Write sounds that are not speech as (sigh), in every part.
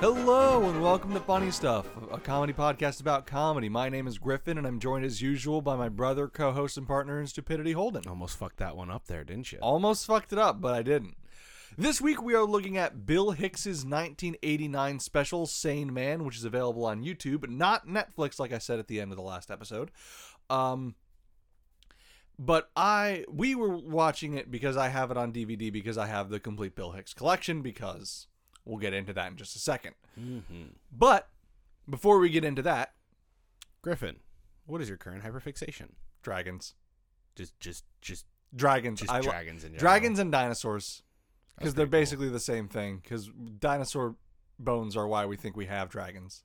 Hello and welcome to Funny Stuff, a comedy podcast about comedy. My name is Griffin and I'm joined as usual by my brother, co-host, and partner in stupidity, Holden. Almost fucked that one up there, didn't you? Almost fucked it up, but I didn't. This week we are looking at Bill Hicks's 1989 special Sane Man, which is available on YouTube, not Netflix like I said at the end of the last episode. Um but I we were watching it because I have it on DVD because I have the complete Bill Hicks collection because we'll get into that in just a second. Mm-hmm. But before we get into that, Griffin, what is your current hyperfixation? dragons, Just, just, just, dragons, just I dragons in general. dragons and dinosaurs because they're pretty cool. basically the same thing. Because dinosaur bones are why we think we have dragons.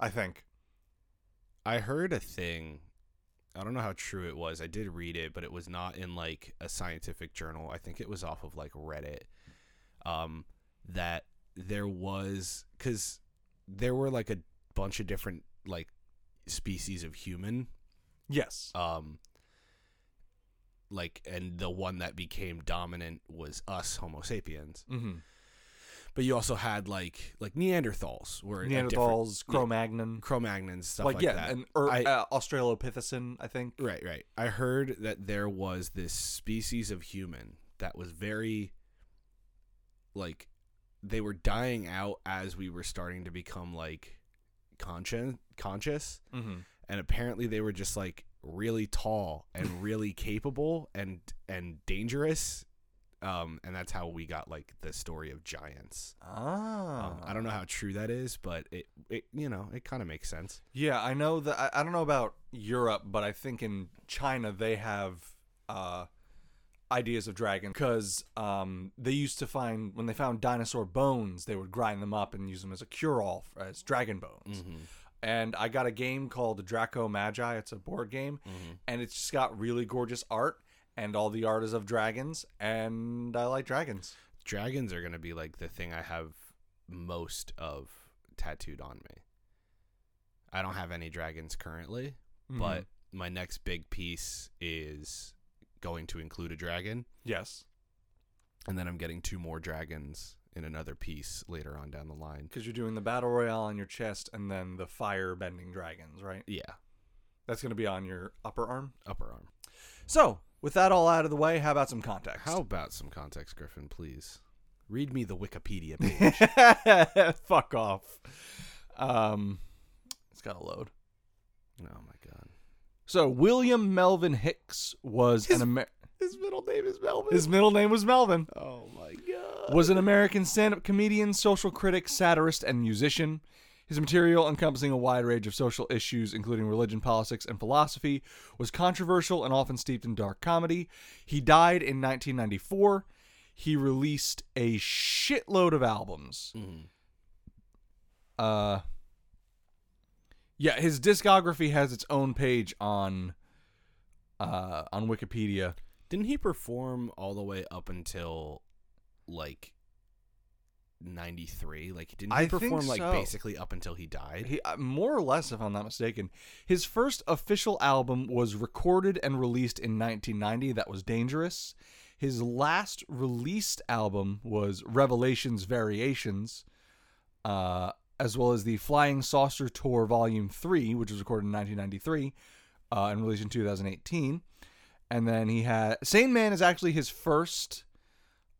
I think. I heard a thing. I don't know how true it was. I did read it, but it was not in like a scientific journal. I think it was off of like Reddit. Um, that there was because there were like a bunch of different like species of human Yes. um like and the one that became dominant was us homo sapiens Mm-hmm. but you also had like like neanderthals were Neanderthals, Cro-Magnon, cro-magnons stuff like, like, yeah, that and or, I- uh, Australopithecine, I think. right right i heard that there was this species of human that was very like they were dying out as we were starting to become like conscious conscious Mm-hmm. and apparently they were just like really tall and (laughs) really capable and and dangerous um and that's how we got like the story of giants Ah. um, i don't know how true that is but it it you know it kind of makes sense Yeah, I know that. I, I don't know about Europe, but I think in China they have uh, ideas of dragon because um, they used to find when they found dinosaur bones, they would grind them up and use them as a cure-all f- as dragon bones. mm-hmm. And I got a game called Draco Magi. It's a board game, Mm-hmm. and it's just got really gorgeous art, and all the art is of dragons, and I like dragons. dragons are gonna be like the thing i have most of tattooed on me i don't have any dragons currently Mm-hmm. but my next big piece is going to include a dragon yes, and then i'm getting two more dragons in another piece later on down the line because you're doing the battle royale on your chest, and then the fire-bending dragons, right? yeah That's going to be on your upper arm. upper arm So, with that all out of the way, how about some context? How about some context, Griffin, please? Read me the Wikipedia (laughs) page. Fuck off. Um, it's got to load. oh my god. So, William Melvin Hicks was His- an American. His middle name is Melvin. his middle name was Melvin. oh my god. Was an American stand-up comedian, social critic, satirist, and musician. His material, encompassing a wide range of social issues, including religion, politics, and philosophy, was controversial and often steeped in dark comedy. He died in 1994. He released a shitload of albums. Mhm. Uh, yeah, his discography has its own page on uh, on Wikipedia. Didn't he perform all the way up until like 93? Like didn't he I perform like so. basically up until he died? He, uh, more or less, if I'm not mistaken, his first official album was recorded and released in 1990. That was Dangerous. His last released album was Revelations Variations, uh, as well as the Flying Saucer Tour Volume 3, which was recorded in 1993 uh, and released in 2018. And then he had Sane Man is actually his first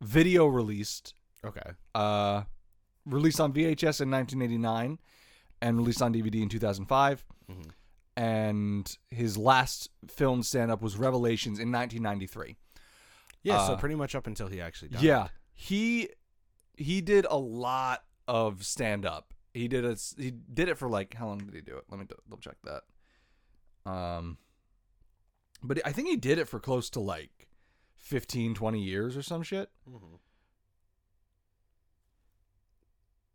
video released Okay. uh, released on VHS in 1989 and released on DVD in 2005. Mhm. And his last film stand up was Revelations in 1993. Yeah, so Uh, pretty much up until he actually died. Yeah, he he did a lot of stand up. He did a he did it for like how long did he do it? Let me double check that. Um but I think he did it for close to like 15 20 years or some shit. Mhm.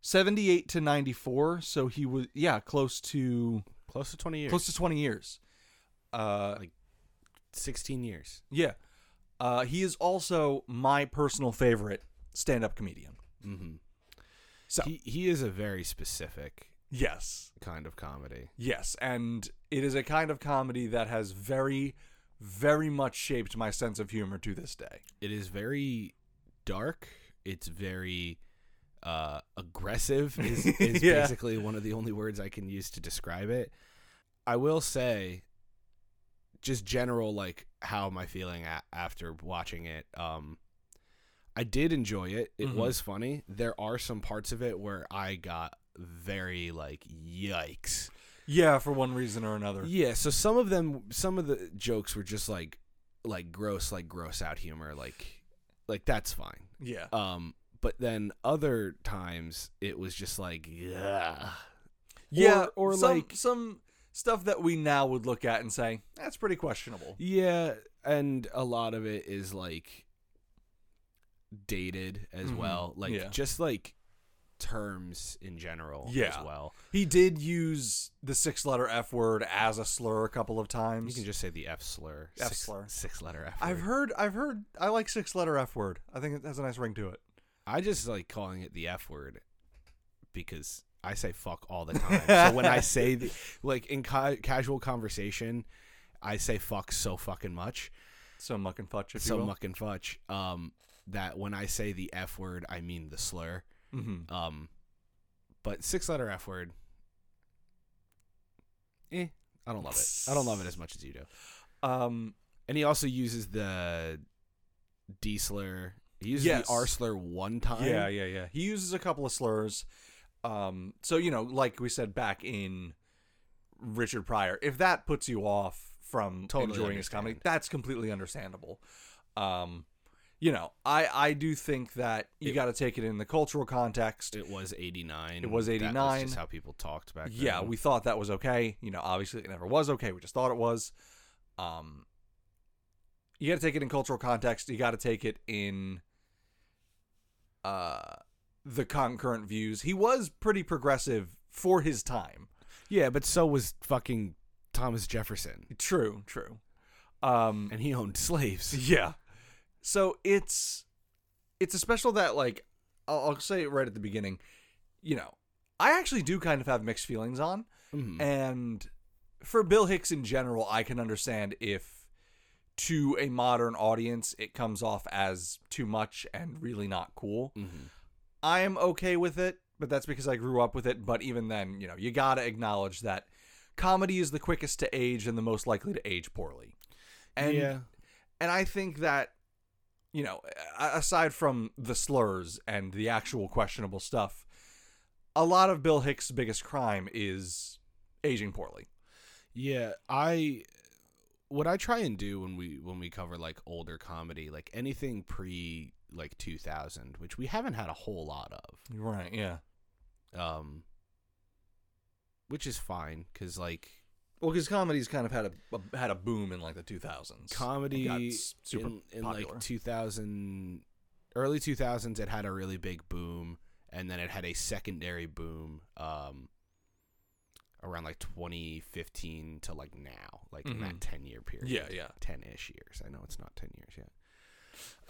78 to 94 so he was yeah close to Close to 20 years. close to 20 years uh Like- 16 years. yeah uh he is also my personal favorite stand-up comedian Mhm. So- he he is a very specific yes kind of comedy. yes and it is a kind of comedy that has very very much shaped my sense of humor to this day It is very dark. It's very uh, aggressive (laughs) is, is Yeah. basically one of the only words I can use to describe it. I will say, just general like how am I feeling a- after watching it? Um, I did enjoy it. It Mhm. was funny. There are some parts of it where I got very like yikes. Yeah, for one reason or another. Yeah, so some of them, some of the jokes were just like, like gross, like gross out humor, like, like that's fine. Yeah. Um, but then other times it was just like, yeah, Yeah, or, or some, like, some stuff that we now would look at and say that's pretty questionable. yeah, and a lot of it is like dated as Mhm, well, like yeah. just like terms in general Yeah. as well. He did use the six-letter F word as a slur a couple of times. You can just say the F slur, F six, slur. six letter F. I've heard. I've heard. I like six-letter F word. I think it has a nice ring to it. I just like calling it the F word because I say fuck all the time. so when I (laughs) say the like in ca- casual conversation, I say fuck so fucking much, So muck and fudge, so will. muck and fudge. Um, that when I say the F word, I mean the slur. mm-hmm. Um, but six letter F word. Eh, I don't love it. I don't love it as much as you do. Um. And he also uses the D slur. He uses Yes. the R slur one time. Yeah, yeah, yeah. He uses a couple of slurs. Um, so you know, like we said back in Richard Pryor, if that puts you off from Totally enjoying his comedy, that's completely understandable. Um, you know, I I do think that you got to take it in the cultural context. It was 89. It was That 89. just how people talked back then. yeah, we thought that was okay. You know, obviously it never was okay. We just thought it was. Um, you got to take it in cultural context. You got to take it in uh, the concurrent views. He was pretty progressive for his time. Yeah, but so was fucking Thomas Jefferson. True, true. Um, And he owned slaves. (laughs) yeah. So it's it's a special that like I'll, I'll say it right at the beginning. You know, I actually do kind of have mixed feelings on. Mhm. And for Bill Hicks in general, I can understand if to a modern audience it comes off as too much and really not cool. Mhm. I am okay with it, but that's because I grew up with it. But even then, you know, you got to acknowledge that comedy is the quickest to age and the most likely to age poorly. And yeah. and I think that you know, aside from the slurs and the actual questionable stuff, a lot of Bill Hicks' biggest crime is aging poorly. Yeah, I what I try and do when we when we cover like older comedy, like anything pre like 2000, which we haven't had a whole lot of. Right, yeah. Um which is fine cuz like Well, because comedy's kind of had a, a had a boom in like the 2000s. comedy super in, in popular. like 2000 early 2000s it had a really big boom and then it had a secondary boom um around like 2015 to like now like in that Mhm. 10 year period Yeah, yeah. 10ish years i know it's not 10 years yet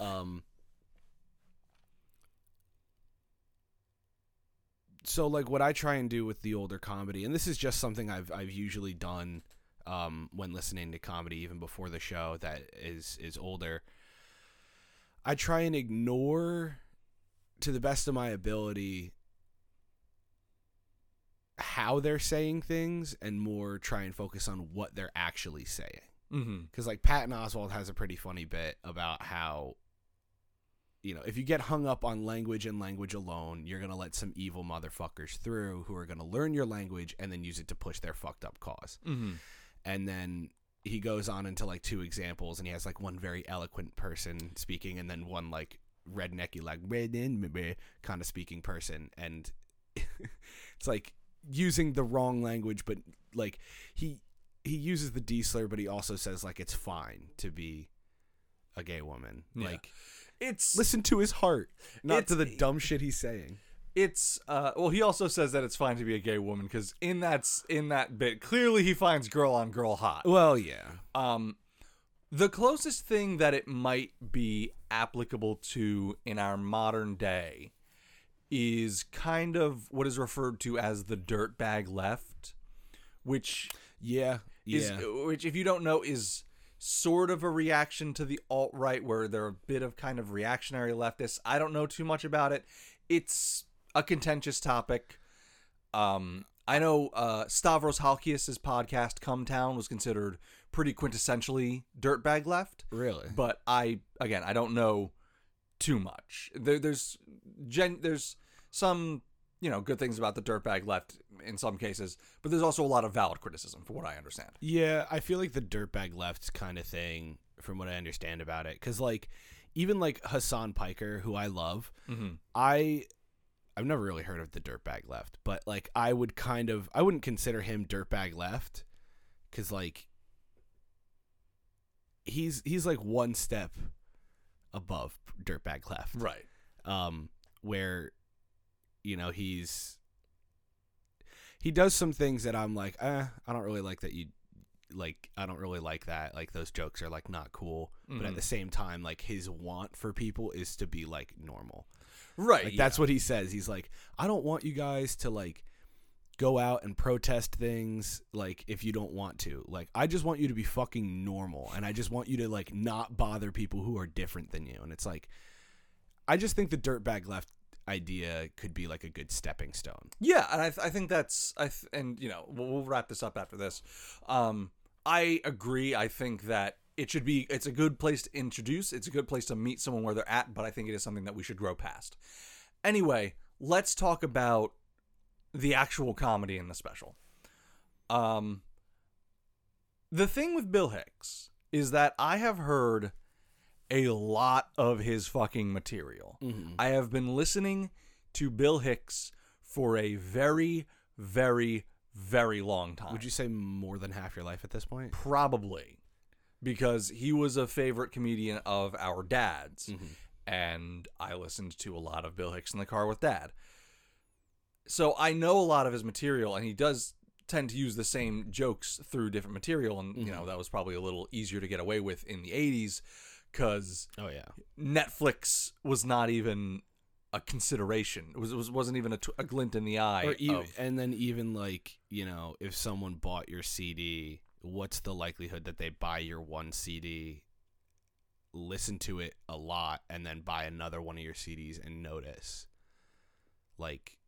um so like what I try and do with the older comedy, and this is just something I've I've usually done um, when listening to comedy, even before the show that is is older. I try and ignore, to the best of my ability, how they're saying things, and more try and focus on what they're actually saying. Mm-hmm. Because like Patton Oswalt has a pretty funny bit about how, you know, if you get hung up on language and language alone, you're gonna let some evil motherfuckers through who are gonna learn your language and then use it to push their fucked up cause. Mm-hmm. And then he goes on into like two examples, and he has like one very eloquent person speaking, and then one like rednecky like kind of speaking person, and (laughs) it's like using the wrong language, but like he he uses the D slur, but he also says like it's fine to be a gay woman. Yeah. Like It's listen to his heart, not to the dumb shit he's saying. it's uh well he also says that it's fine to be a gay woman because in that s- in that bit clearly he finds girl on girl hot Well, yeah. um the closest thing that it might be applicable to in our modern day is kind of what is referred to as the dirtbag left which Yeah. is Yeah. which if you don't know is sort of a reaction to the alt right where they're a bit of kind of reactionary leftists. I don't know too much about it. It's a contentious topic. Um, I know uh, Stavros Halkias' podcast "Cum Town" was considered pretty quintessentially dirtbag left, Really? but I again I don't know too much. There, there's gen, there's some you know good things about the dirtbag left in some cases, but there's also a lot of valid criticism for what I understand. Yeah, I feel like the dirtbag left kind of thing, from what I understand about it, because like even like Hassan Piker, who I love, Mm-hmm. I I've never really heard of the dirtbag left, but like I would kind of I wouldn't consider him dirtbag left, because like he's he's like one step above dirtbag left, Right. um, where you know he's he does some things that I'm like, eh, I don't really like that you like I don't really like that. Like those jokes are like not cool. But at Mhm. the same time, like his want for people is to be like normal. Right. Like that's what he says. He's like, I don't want you guys to like go out and protest things like if you don't want to. Like I just want you to be fucking normal and I just want you to like not bother people who are different than you. And it's like I just think the dirtbag left idea could be like a good stepping stone. Yeah, and I, th- I think that's I th- and you know we'll, we'll wrap this up after this. Um, I agree. I think that it should be. It's a good place to introduce. It's a good place to meet someone where they're at. But I think it is something that we should grow past. Anyway, let's talk about the actual comedy in the special. Um, the thing with Bill Hicks is that I have heard a lot of his fucking material. Mm-hmm. I have been listening to Bill Hicks for a very, very, very long time. Would you say more than half your life at this point? Probably. Because he was a favorite comedian of our dad's. Mm-hmm. And I listened to a lot of Bill Hicks in the car with dad. So I know a lot of his material, and he does tend to use the same jokes through different material. And, you know, that was probably a little easier to get away with in the 80s because Oh yeah. Netflix was not even a consideration. It was, it was wasn't even a, t- a glint in the eye. Even, of, and then even like you know, if someone bought your CD, what's the likelihood that they buy your one CD, listen to it a lot, and then buy another one of your CDs and notice, like,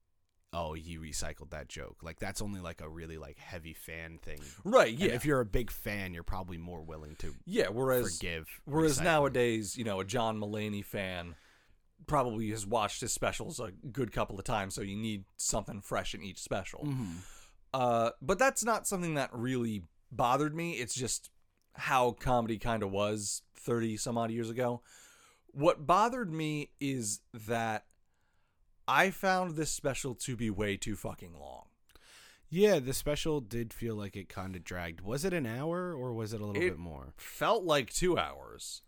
oh, you recycled that joke. Like that's only like a really like heavy fan thing. right? And Yeah, if you're a big fan, you're probably more willing to yeah. Whereas forgive. whereas recycling. nowadays, you know, a John Mulaney fan probably has watched his specials a good couple of times, so you need something fresh in each special. Mhm. Uh, but that's not something that really bothered me. It's just how comedy kind of was 30 some odd years ago. What bothered me is that I found this special to be way too fucking long. Yeah, the special did feel like it kind of dragged. Was it an hour or was it a little It- bit more? Felt like two hours.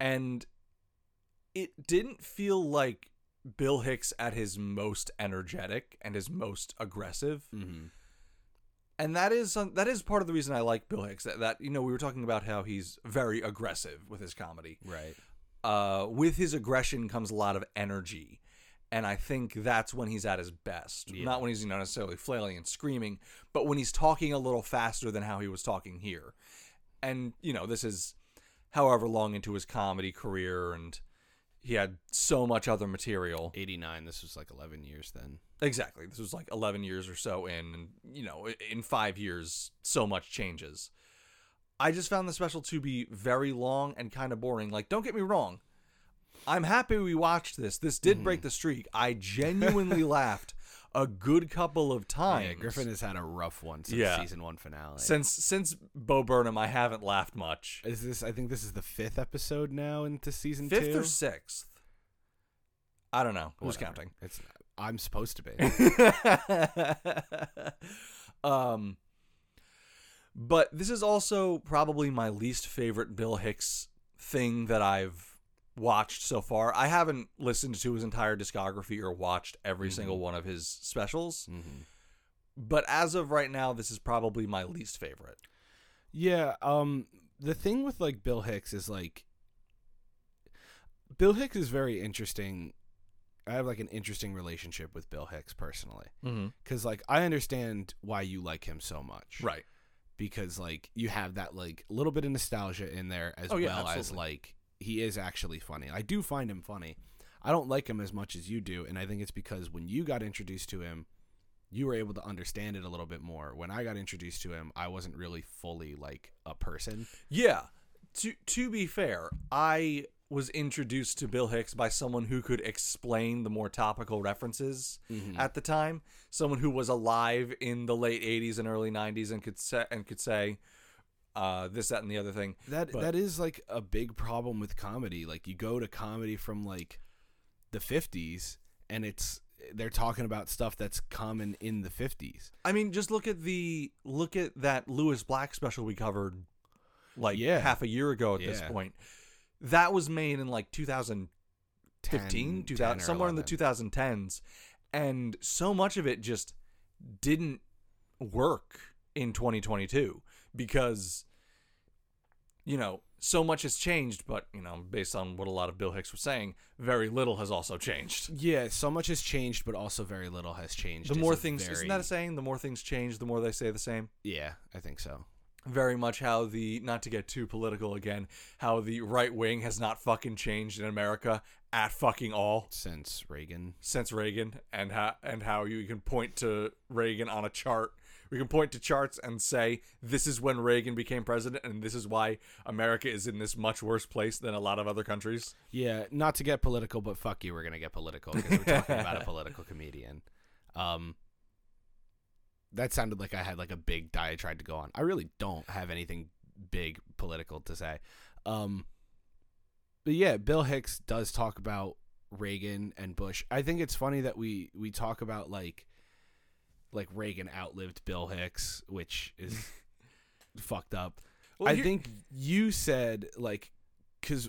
And it didn't feel like Bill Hicks at his most energetic and his most aggressive. Mm-hmm. and that is that is part of the reason I like Bill Hicks. That, that you know we were talking about how he's very aggressive with his comedy. Right. Uh, with his aggression comes a lot of energy, and I think that's when he's at his best. Yeah. Not when he's you know necessarily flailing and screaming, but when he's talking a little faster than how he was talking here. And you know this is however long into his comedy career, and he had so much other material. 89 this was like 11 years then Exactly. This was like 11 years or so in, and you know, in five years, so much changes. I just found the special to be very long and kind of boring. Like, don't get me wrong. I'm happy we watched this. This did break the streak. I genuinely (laughs) laughed a good couple of times. yeah griffin has had a rough one since Yeah. season one finale Since since Bo Burnham, I haven't laughed much. is this i think this is the fifth episode now into season Fifth two or sixth? I don't know. Who's Whatever. counting? it's i'm supposed to be (laughs) um, but this is also probably my least favorite Bill Hicks thing that I've watched so far. I haven't listened to his entire discography or watched every single one of his specials, mm-hmm. but as of right now, this is probably my least favorite. yeah um the thing with like bill hicks is like bill hicks is very interesting i have like an interesting relationship with bill hicks personally Mm-hmm. because like i understand why you like him so much Right. because like you have that like little bit of nostalgia in there as Oh, yeah, well as like he is actually funny. I do find him funny. I don't like him as much as you do, and I think it's because when you got introduced to him, you were able to understand it a little bit more. When I got introduced to him, I wasn't really fully like a person. Yeah. To to be fair, I was introduced to Bill Hicks by someone who could explain the more topical references Mhm. at the time. Someone who was alive in the late '80s and early '90s and could say and could say uh, this, that, and the other thing. That But- that is like a big problem with comedy. Like you go to comedy from like the 50s and it's they're talking about stuff that's common in the 50s. I mean, just look at the look at that Lewis Black special we covered like Yeah. half a year ago at this point. That was made in like 2015, 10, 2000, 10 or somewhere in the 2010s, and so much of it just didn't work in 2022 because you know so much has changed, but you know based on what a lot of Bill Hicks was saying, very little has also changed. Yeah, so much has changed but also very little has changed. The more things, isn't that a saying? The more things change, the more they say the same. Yeah, I think so. very much how the not to get too political again, how the right wing has not fucking changed in America at fucking all Since Reagan. since Reagan, and how and how you can point to Reagan on a chart. We can point to charts and say this is when Reagan became president, and this is why America is in this much worse place than a lot of other countries. Yeah, not to get political, but fuck you, we're gonna get political because we're talking about a (laughs) political comedian. Um, that sounded like I had like a big diatribe to go on. I really don't have anything big political to say. Um, but yeah, Bill Hicks does talk about Reagan and Bush. I think it's funny that we we talk about like like Reagan outlived Bill Hicks, which is (laughs) fucked up. Well, I think you said like because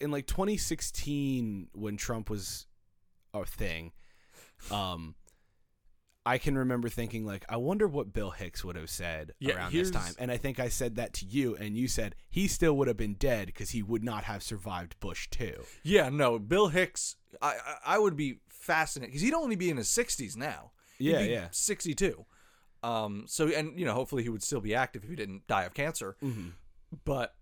in like 2016 when Trump was a thing, um, I can remember thinking like, I wonder what Bill Hicks would have said Yeah, around this time, and I think I said that to you, and you said he still would have been dead because he would not have survived Bush too. Yeah, no, Bill Hicks. I I, I would be fascinated because he'd only be in his sixties now. Yeah, yeah. sixty-two. Um. So and you know, hopefully he would still be active if he didn't die of cancer. Mm-hmm. But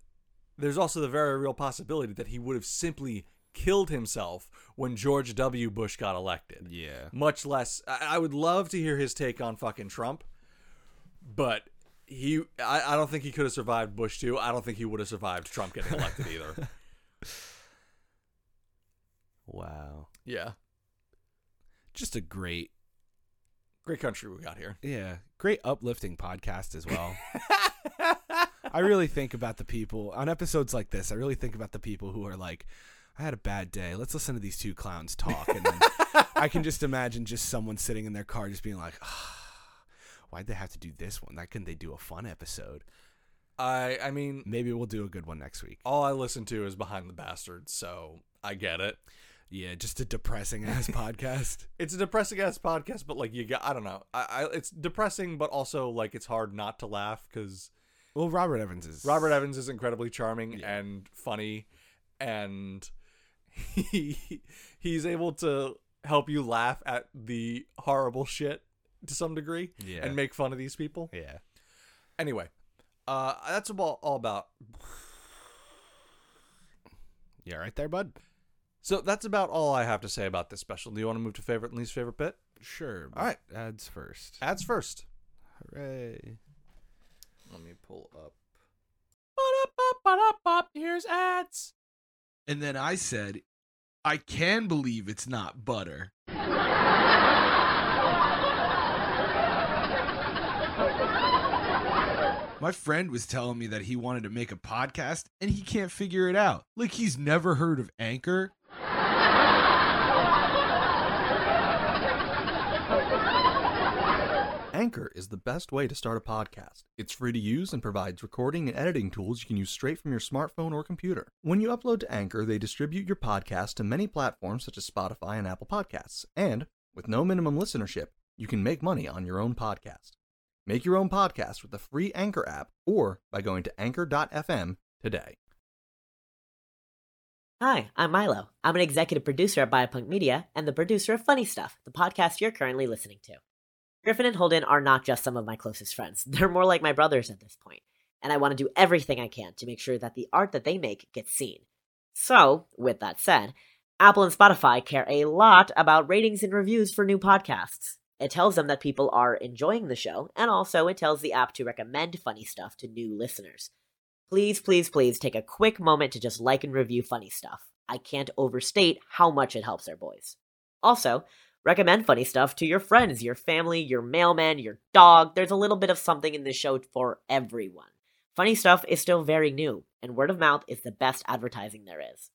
there's also the very real possibility that he would have simply killed himself when George W. Bush got elected. Yeah. Much less, I, I would love to hear his take on fucking Trump, but he, I, I don't think he could have survived Bush too. I don't think he would have survived Trump getting elected either. (laughs) Wow. Yeah, Just a great, great country we got here. yeah, great uplifting podcast as well. (laughs) I really think about the people on episodes like this. I really think about the people who are like, I had a bad day. Let's listen to these two clowns talk. And then I can just imagine just someone sitting in their car just being like, ah, why'd they have to do this one? Why couldn't they do a fun episode? I, I mean, Maybe we'll do a good one next week. all I listen to is Behind the Bastards, so I get it. Yeah, just a depressing ass (laughs) podcast. It's a depressing ass podcast, but like you got, I don't know. I, I it's depressing, but also like it's hard not to laugh because Well, Robert Evans is Robert Evans is incredibly charming Yeah. and funny, and he (laughs) he's able to help you laugh at the horrible shit to some degree Yeah. and make fun of these people. Yeah. Anyway, uh, that's about all about. Yeah, right there, bud. So that's about all I have to say about this special. Do you want to move to favorite and least favorite bit? Sure. All right. Ads first. Ads first. Hooray. Let me pull up. Here's ads. And then I said, I can believe it's not butter. My friend was telling me that he wanted to make a podcast and he can't figure it out. Like he's never heard of Anchor. Anchor is the best way to start a podcast. It's free to use and provides recording and editing tools you can use straight from your smartphone or computer. When you upload to Anchor, they distribute your podcast to many platforms such as Spotify and Apple Podcasts. And with no minimum listenership, you can make money on your own podcast. Make your own podcast with the free Anchor app or by going to anchor.fm today. Hi, I'm Milo. I'm an executive producer at Biopunk Media and the producer of Funny Stuff, the podcast you're currently listening to. Griffin and Holden are not just some of my closest friends, (laughs) they're more like my brothers at this point, and I want to do everything I can to make sure that the art that they make gets seen. So, with that said, Apple and Spotify care a lot about ratings and reviews for new podcasts. It tells them that people are enjoying the show, and also it tells the app to recommend funny stuff to new listeners. Please, please, please take a quick moment to just like and review funny stuff. I can't overstate how much it helps our boys. Also, recommend funny stuff to your friends, your family, your mailman, your dog. There's a little bit of something in this show for everyone. Funny stuff is still very new, and word of mouth is the best advertising there is.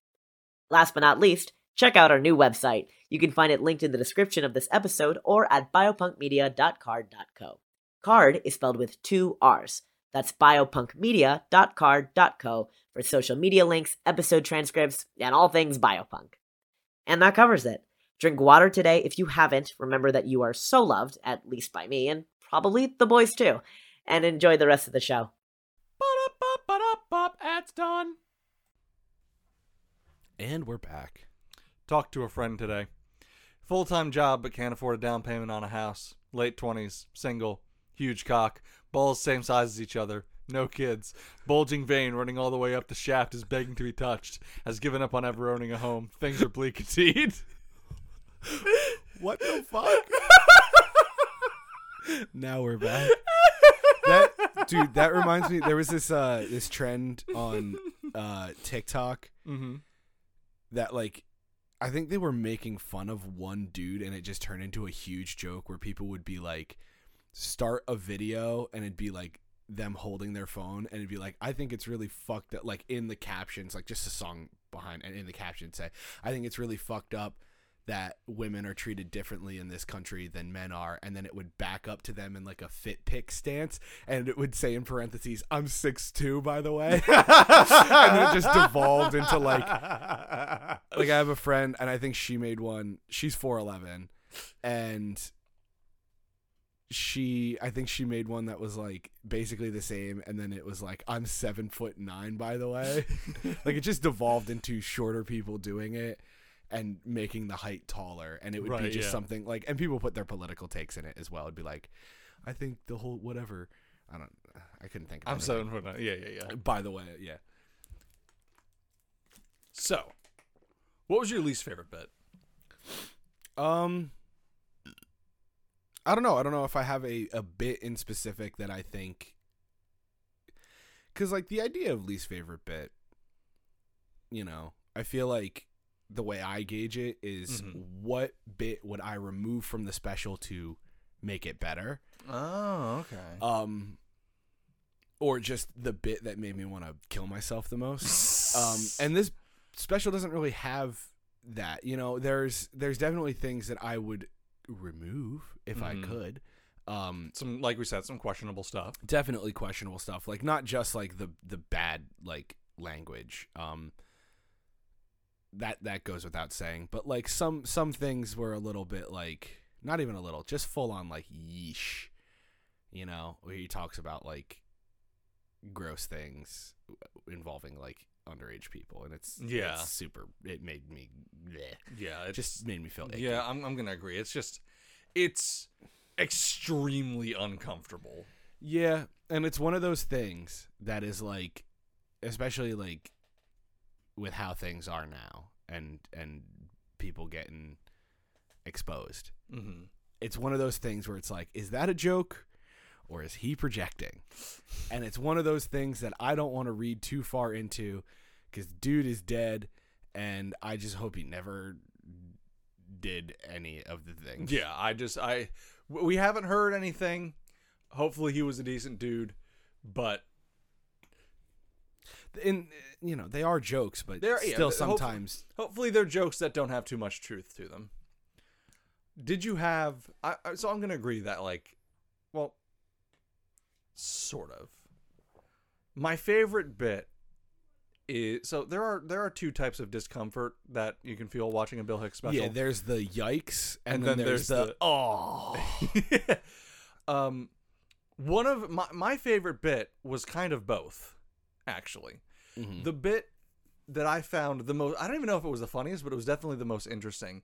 Last but not least, check out our new website. You can find it linked in the description of this episode or at biopunkmedia.carrd.co. Card is spelled with two R's. That's biopunkmedia.carrd.co for social media links, episode transcripts, and all things biopunk. And that covers it. Drink water today if you haven't. Remember that you are so loved, at least by me, and probably the boys too. And enjoy the rest of the show. Ba-da-ba-ba-da-bop, Ads done. And we're back. Talked to a friend today. Full time job, but can't afford a down payment on a house. Late 20s, single, huge cock, balls same size as each other, no kids. Bulging vein running all the way up the shaft is begging to be touched. Has given up on ever owning a home. Things are bleak indeed. (laughs) What the fuck? (laughs) now we're back. That dude, that reminds me. There was this uh this trend on uh TikTok mm-hmm. that like I think they were making fun of one dude and it just turned into a huge joke where people would be like start a video and it'd be like them holding their phone and it'd be like I think it's really fucked up like in the captions like just a song behind and in the caption say I think it's really fucked up that women are treated differently in this country than men are and then it would back up to them in like a fit pick stance and it would say in parentheses I'm 6'2 by the way (laughs) and it just devolved into like (laughs) like I have a friend and I think she made one. She's 4'11 and she I think she made one that was like basically the same and then it was like I'm 7 foot 9 by the way. (laughs) like it just devolved into shorter people doing it and making the height taller and it would be just yeah. something like and people put their political takes in it as well. It'd be like I think the whole whatever I don't I couldn't think of I'm anything. foot nine. Yeah, yeah, yeah. By the way, yeah. So, what was your least favorite bit? Um, I don't know. I don't know if I have a, a bit in specific that I think. Because, like, the idea of least favorite bit, you know, I feel like the way I gauge it is Mhm. what bit would I remove from the special to make it better? Oh, okay. Um, or just the bit that made me want to kill myself the most. (laughs) um, and this special doesn't really have that. You know, there's there's definitely things that I would remove if I Mhm. could. Um, some like we said, some questionable stuff. definitely questionable stuff. Like not just like the the bad like language. Um, that that goes without saying. But like some some things were a little bit like not even a little, just full on like yeesh. You know, where he talks about like gross things involving like underage people, and it's Yeah. it's super. It made me bleh. Yeah, it just made me feel icky. yeah. I'm I'm gonna agree. It's just it's extremely uncomfortable. Yeah, and it's one of those things that is like, especially like with how things are now, and and people getting exposed. Mm-hmm. It's one of those things where it's like, is that a joke, or is he projecting? And it's one of those things that I don't want to read too far into, because dude is dead, and I just hope he never did any of the things. Yeah, I just I we haven't heard anything. Hopefully, he was a decent dude, but and you know they are jokes, but They're- yeah, still sometimes. hopefully they're jokes that don't have too much truth to them. Did you have? I, I- so I'm gonna agree that like, well, sort of. My favorite bit is so there are there are two types of discomfort that you can feel watching a Bill Hicks special. Yeah, there's the yikes, and, And then, then there's, there's the, the- (laughs) oh. (laughs) um, one of my my favorite bit was kind of both, actually. Mhm. The bit that I found the most I don't even know if it was the funniest, but it was definitely the most interesting.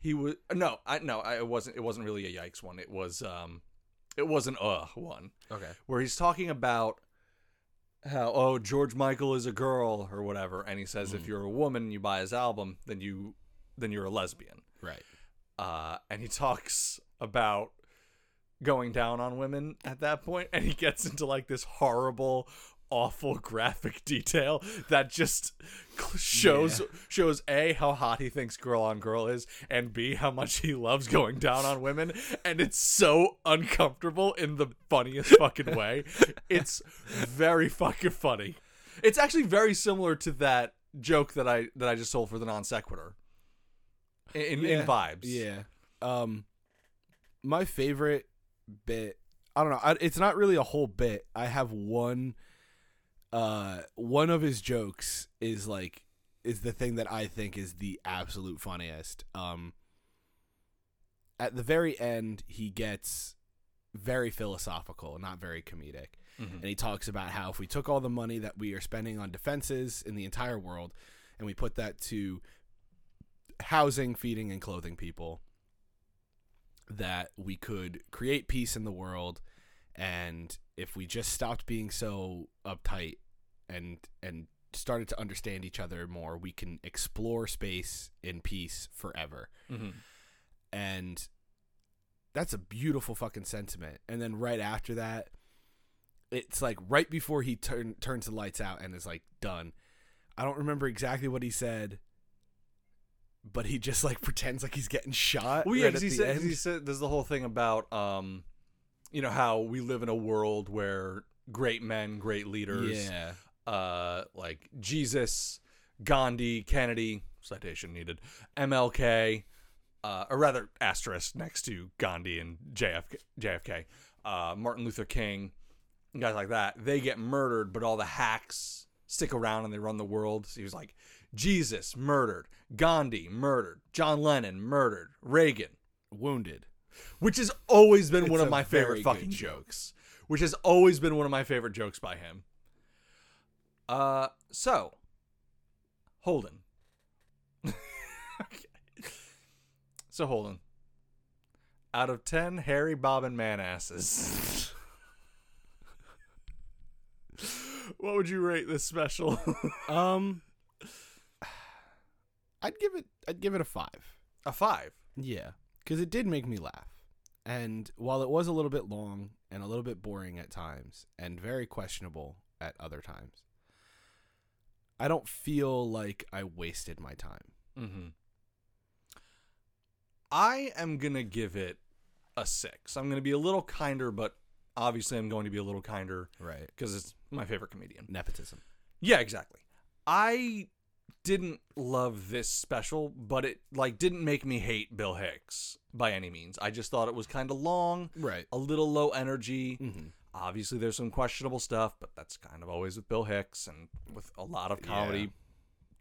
He was no, I no, I, it wasn't. It wasn't really a yikes one. It was um, it was an uh one okay. where he's talking about how oh George Michael is a girl or whatever, and he says if Mhm. you're a woman and you buy his album, then you then you're a lesbian. Right. Uh, and he talks about going down on women at that point, and he gets into like this horrible, awful (laughs) graphic detail that just shows shows a how hot he thinks girl on girl is, and b how much he loves going down on women, and it's so uncomfortable in the funniest fucking (laughs) way. It's very fucking funny. It's actually very similar to that joke that I that I just told for the non sequitur. In, in, in vibes. Yeah. Um, my favorite bit. I don't know. I, it's not really a whole bit. I have one. Uh, one of his jokes is like is the thing that I think is the absolute funniest. Um, at the very end, he gets very philosophical, not very comedic. Mhm. And he talks about how if we took all the money that we are spending on defenses in the entire world and we put that to housing, feeding, and clothing people, that we could create peace in the world. And if we just stopped being so uptight and and started to understand each other more, we can explore space in peace forever Mhm. and that's a beautiful fucking sentiment. And then right after that, it's like right before he turn turns the lights out and is like done. I don't remember exactly what he said, but he just like (laughs) pretends like he's getting shot. Well, yeah, right he the said, he said there's the whole thing about, um, you know, how we live in a world where great men, great leaders, yeah, uh, like Jesus, Gandhi, Kennedy, citation needed, MLK, uh, or rather asterisk next to Gandhi and JFK, JFK uh, Martin Luther King, guys like that, they get murdered, but all the hacks stick around and they run the world. So he was like, Jesus murdered, Gandhi murdered, John Lennon murdered, Reagan, wounded. which has always been It's one of my favorite fucking joke. jokes. Which has always been one of my favorite jokes by him. Uh, so Holden. (laughs) okay. So Holden. Out of ten hairy bobbin man asses. (laughs) what would you rate this special? (laughs) Um, I'd give it. I'd give it a five. A five. Yeah, because it did make me laugh. And while it was a little bit long and a little bit boring at times and very questionable at other times, I don't feel like I wasted my time. Mm-hmm. I am gonna give it a six. I'm gonna be a little kinder, but obviously I'm going to be a little kinder Right. because it's my favorite comedian. Nepotism. Yeah, exactly. I didn't love this special, but it like didn't make me hate Bill Hicks by any means. I just thought it was kind of long, Right. a little low energy. Mm-hmm. Obviously, there's some questionable stuff, but that's kind of always with Bill Hicks and with a lot of comedy Yeah.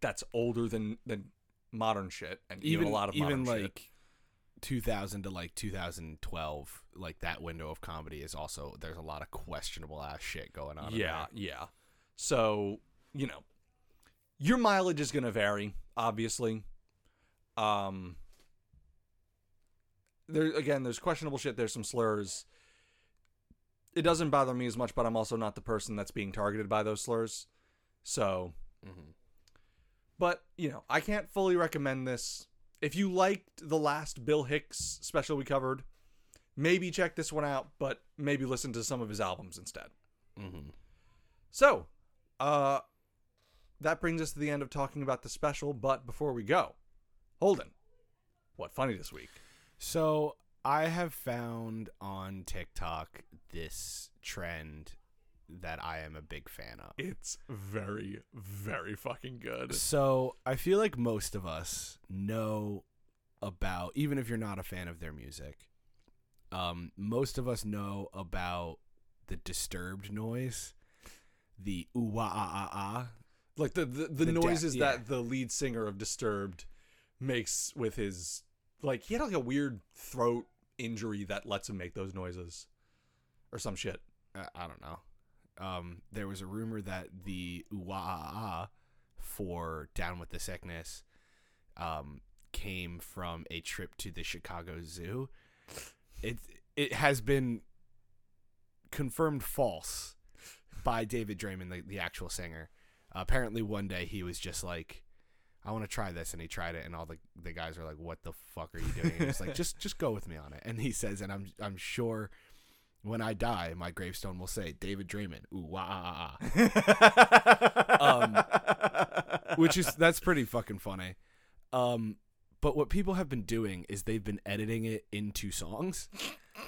that's older than than modern shit, and even, Even a lot of even modern like 2000 to like 2012, like that window of comedy is also there's a lot of questionable ass shit going on. Yeah, yeah. So you know, your mileage is going to vary, obviously. Um, there again, there's questionable shit. There's some slurs. It doesn't bother me as much, but I'm also not the person that's being targeted by those slurs. So Mhm. But, you know, I can't fully recommend this. If you liked the last Bill Hicks special we covered, maybe check this one out, but maybe listen to some of his albums instead. Mhm. So, uh that brings us to the end of talking about the special, but before we go, Holden, what funny this week? So I have found on TikTok this trend that I am a big fan of. It's very, very fucking good. So I feel like most of us know about, even if you're not a fan of their music, um, most of us know about the disturbed noise, the ooh ah ah ah. Like the the, the, The da- noises yeah. that the lead singer of Disturbed makes with his like he had like a weird throat injury that lets him make those noises or some shit. Uh, I don't know. Um, there was a rumor that the wah ah ah for Down with the Sickness um, came from a trip to the Chicago Zoo. It it has been confirmed false by David Draiman, the, the actual singer. apparently, one day he was just like, I want to try this, and he tried it, and all the the guys are like, "What the fuck are you doing?" And he's like, "Just just go with me on it." And he says, and I'm I'm sure when I die, my gravestone will say David Draiman. Ooh wah ah, ah, ah. (laughs) um, which is that's pretty fucking funny. Um, but what people have been doing is they've been editing it into songs.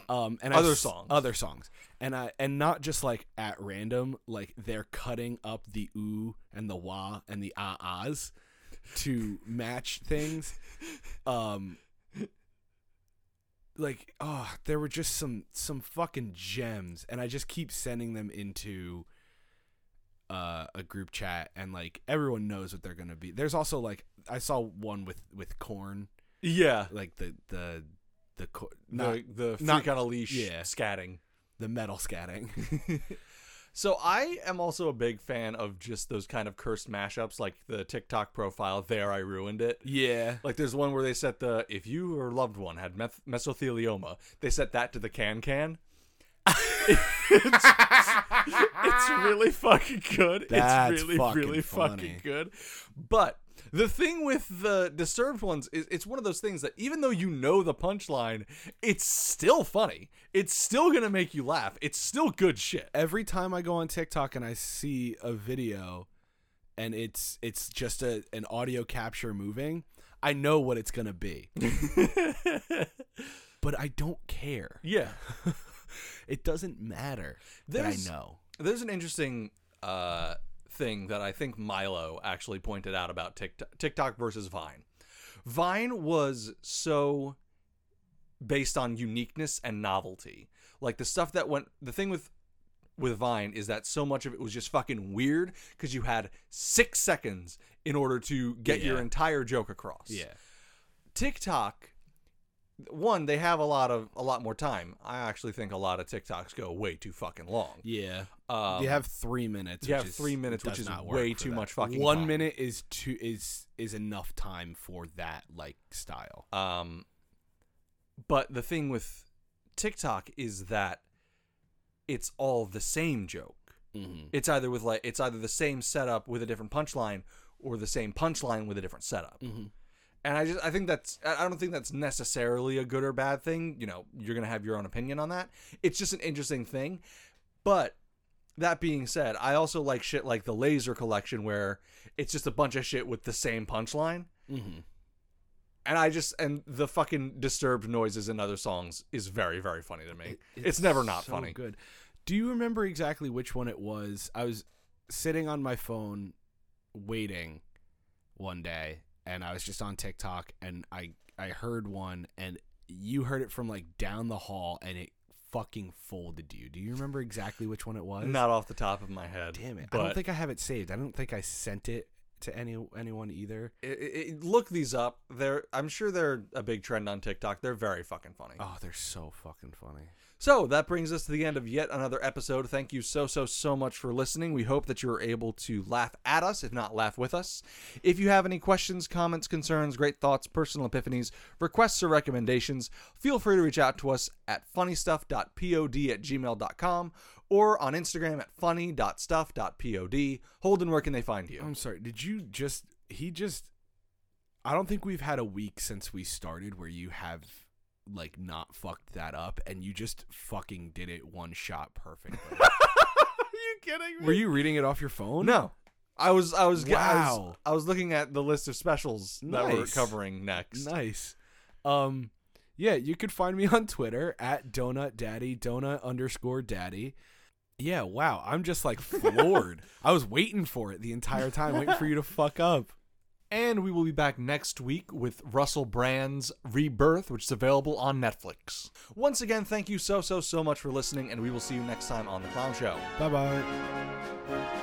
Um, and Other s- songs. other songs, and I and not just like at random, like they're cutting up the ooh and the wah and the ah ahs to match things. Um, like oh, there were just some some fucking gems, and I just keep sending them into uh, a group chat, and like everyone knows what they're gonna be. There's also like I saw one with with Korn, yeah. like the the the co- not The, the freak not- on a leash yeah. scatting. the metal scatting. (laughs) So I am also a big fan of just those kind of cursed mashups, like the TikTok profile. There, I ruined it. yeah, Like there's one where they set the if you or loved one had meth- mesothelioma, they set that to the can can. it's, (laughs) it's really fucking good. That's it's really fucking really funny. fucking good. But the thing with the disturbed ones is it's one of those things that even though you know the punchline, it's still funny. It's still gonna make you laugh. It's still good shit. every time I go on TikTok and I see a video and it's it's just a an audio capture moving, I know what it's gonna be. (laughs) but I don't care. yeah. (laughs) It doesn't matter There's- that I know. There's an interesting uh, thing that I think Milo actually pointed out about TikTok, TikTok versus Vine. Vine was so based on uniqueness and novelty. Like the stuff that went. The thing with with Vine is that so much of it was just fucking weird because you had six seconds in order to get your entire joke across. Yeah. TikTok one they have a lot of a lot more time. I actually think a lot of TikToks go way too fucking long. Yeah. Um, you have three minutes. you have is- three minutes, which is way too that. much fucking One time. minute is too is is enough time for that like style. Um, but the thing with TikTok is that it's all the same joke. Mm-hmm. It's either with like it's either the same setup with a different punchline or the same punchline with a different setup. Mm-hmm. And I just I think that's I don't think that's necessarily a good or bad thing. You know, you're gonna have your own opinion on that. It's just an interesting thing. But that being said, I also like shit like the Laser Collection where it's just a bunch of shit with the same punchline. Mm-hmm. And I just and the fucking disturbed noises in other songs is very very funny to me. It- it's, never not so funny. Good. Do you remember exactly which one it was? I was sitting on my phone waiting one day and I was just on TikTok and I I heard one and you heard it from like down the hall and it fucking folded you. Do you remember exactly which one it was? Not off the top of my head. Damn it. I don't think I have it saved. I don't think I sent it to any anyone either. it, it- look these up. They're I'm sure they're a big trend on TikTok. They're very fucking funny. Oh, they're so fucking funny. So that brings us to the end of yet another episode. Thank you so, so, so much for listening. We hope that you were able to laugh at us, if not laugh with us. If you have any questions, comments, concerns, great thoughts, personal epiphanies, requests, or recommendations, feel free to reach out to us at funnystuff.pod at gmail.com or on Instagram at funny.stuff.pod. Holden, where can they find you? I'm sorry. Did you just he just I don't think we've had a week since we started where you have like not fucked that up and you just fucking did it one shot perfectly. (laughs) Are you kidding me? Were you reading it off your phone? No. I was I was, I was Wow. I was looking at the list of specials that we're covering next. Nice. Um yeah, you could find me (laughs) on Twitter at donut daddy, donut underscore daddy. Yeah, wow. I'm just like floored. (laughs) I was waiting for it the entire time, waiting for you to fuck up. And we will be back next week with Russell Brand's Rebirth, which is available on Netflix. Once again, thank you so, so, so much for listening, and we will see you next time on The Clown Show. Bye bye.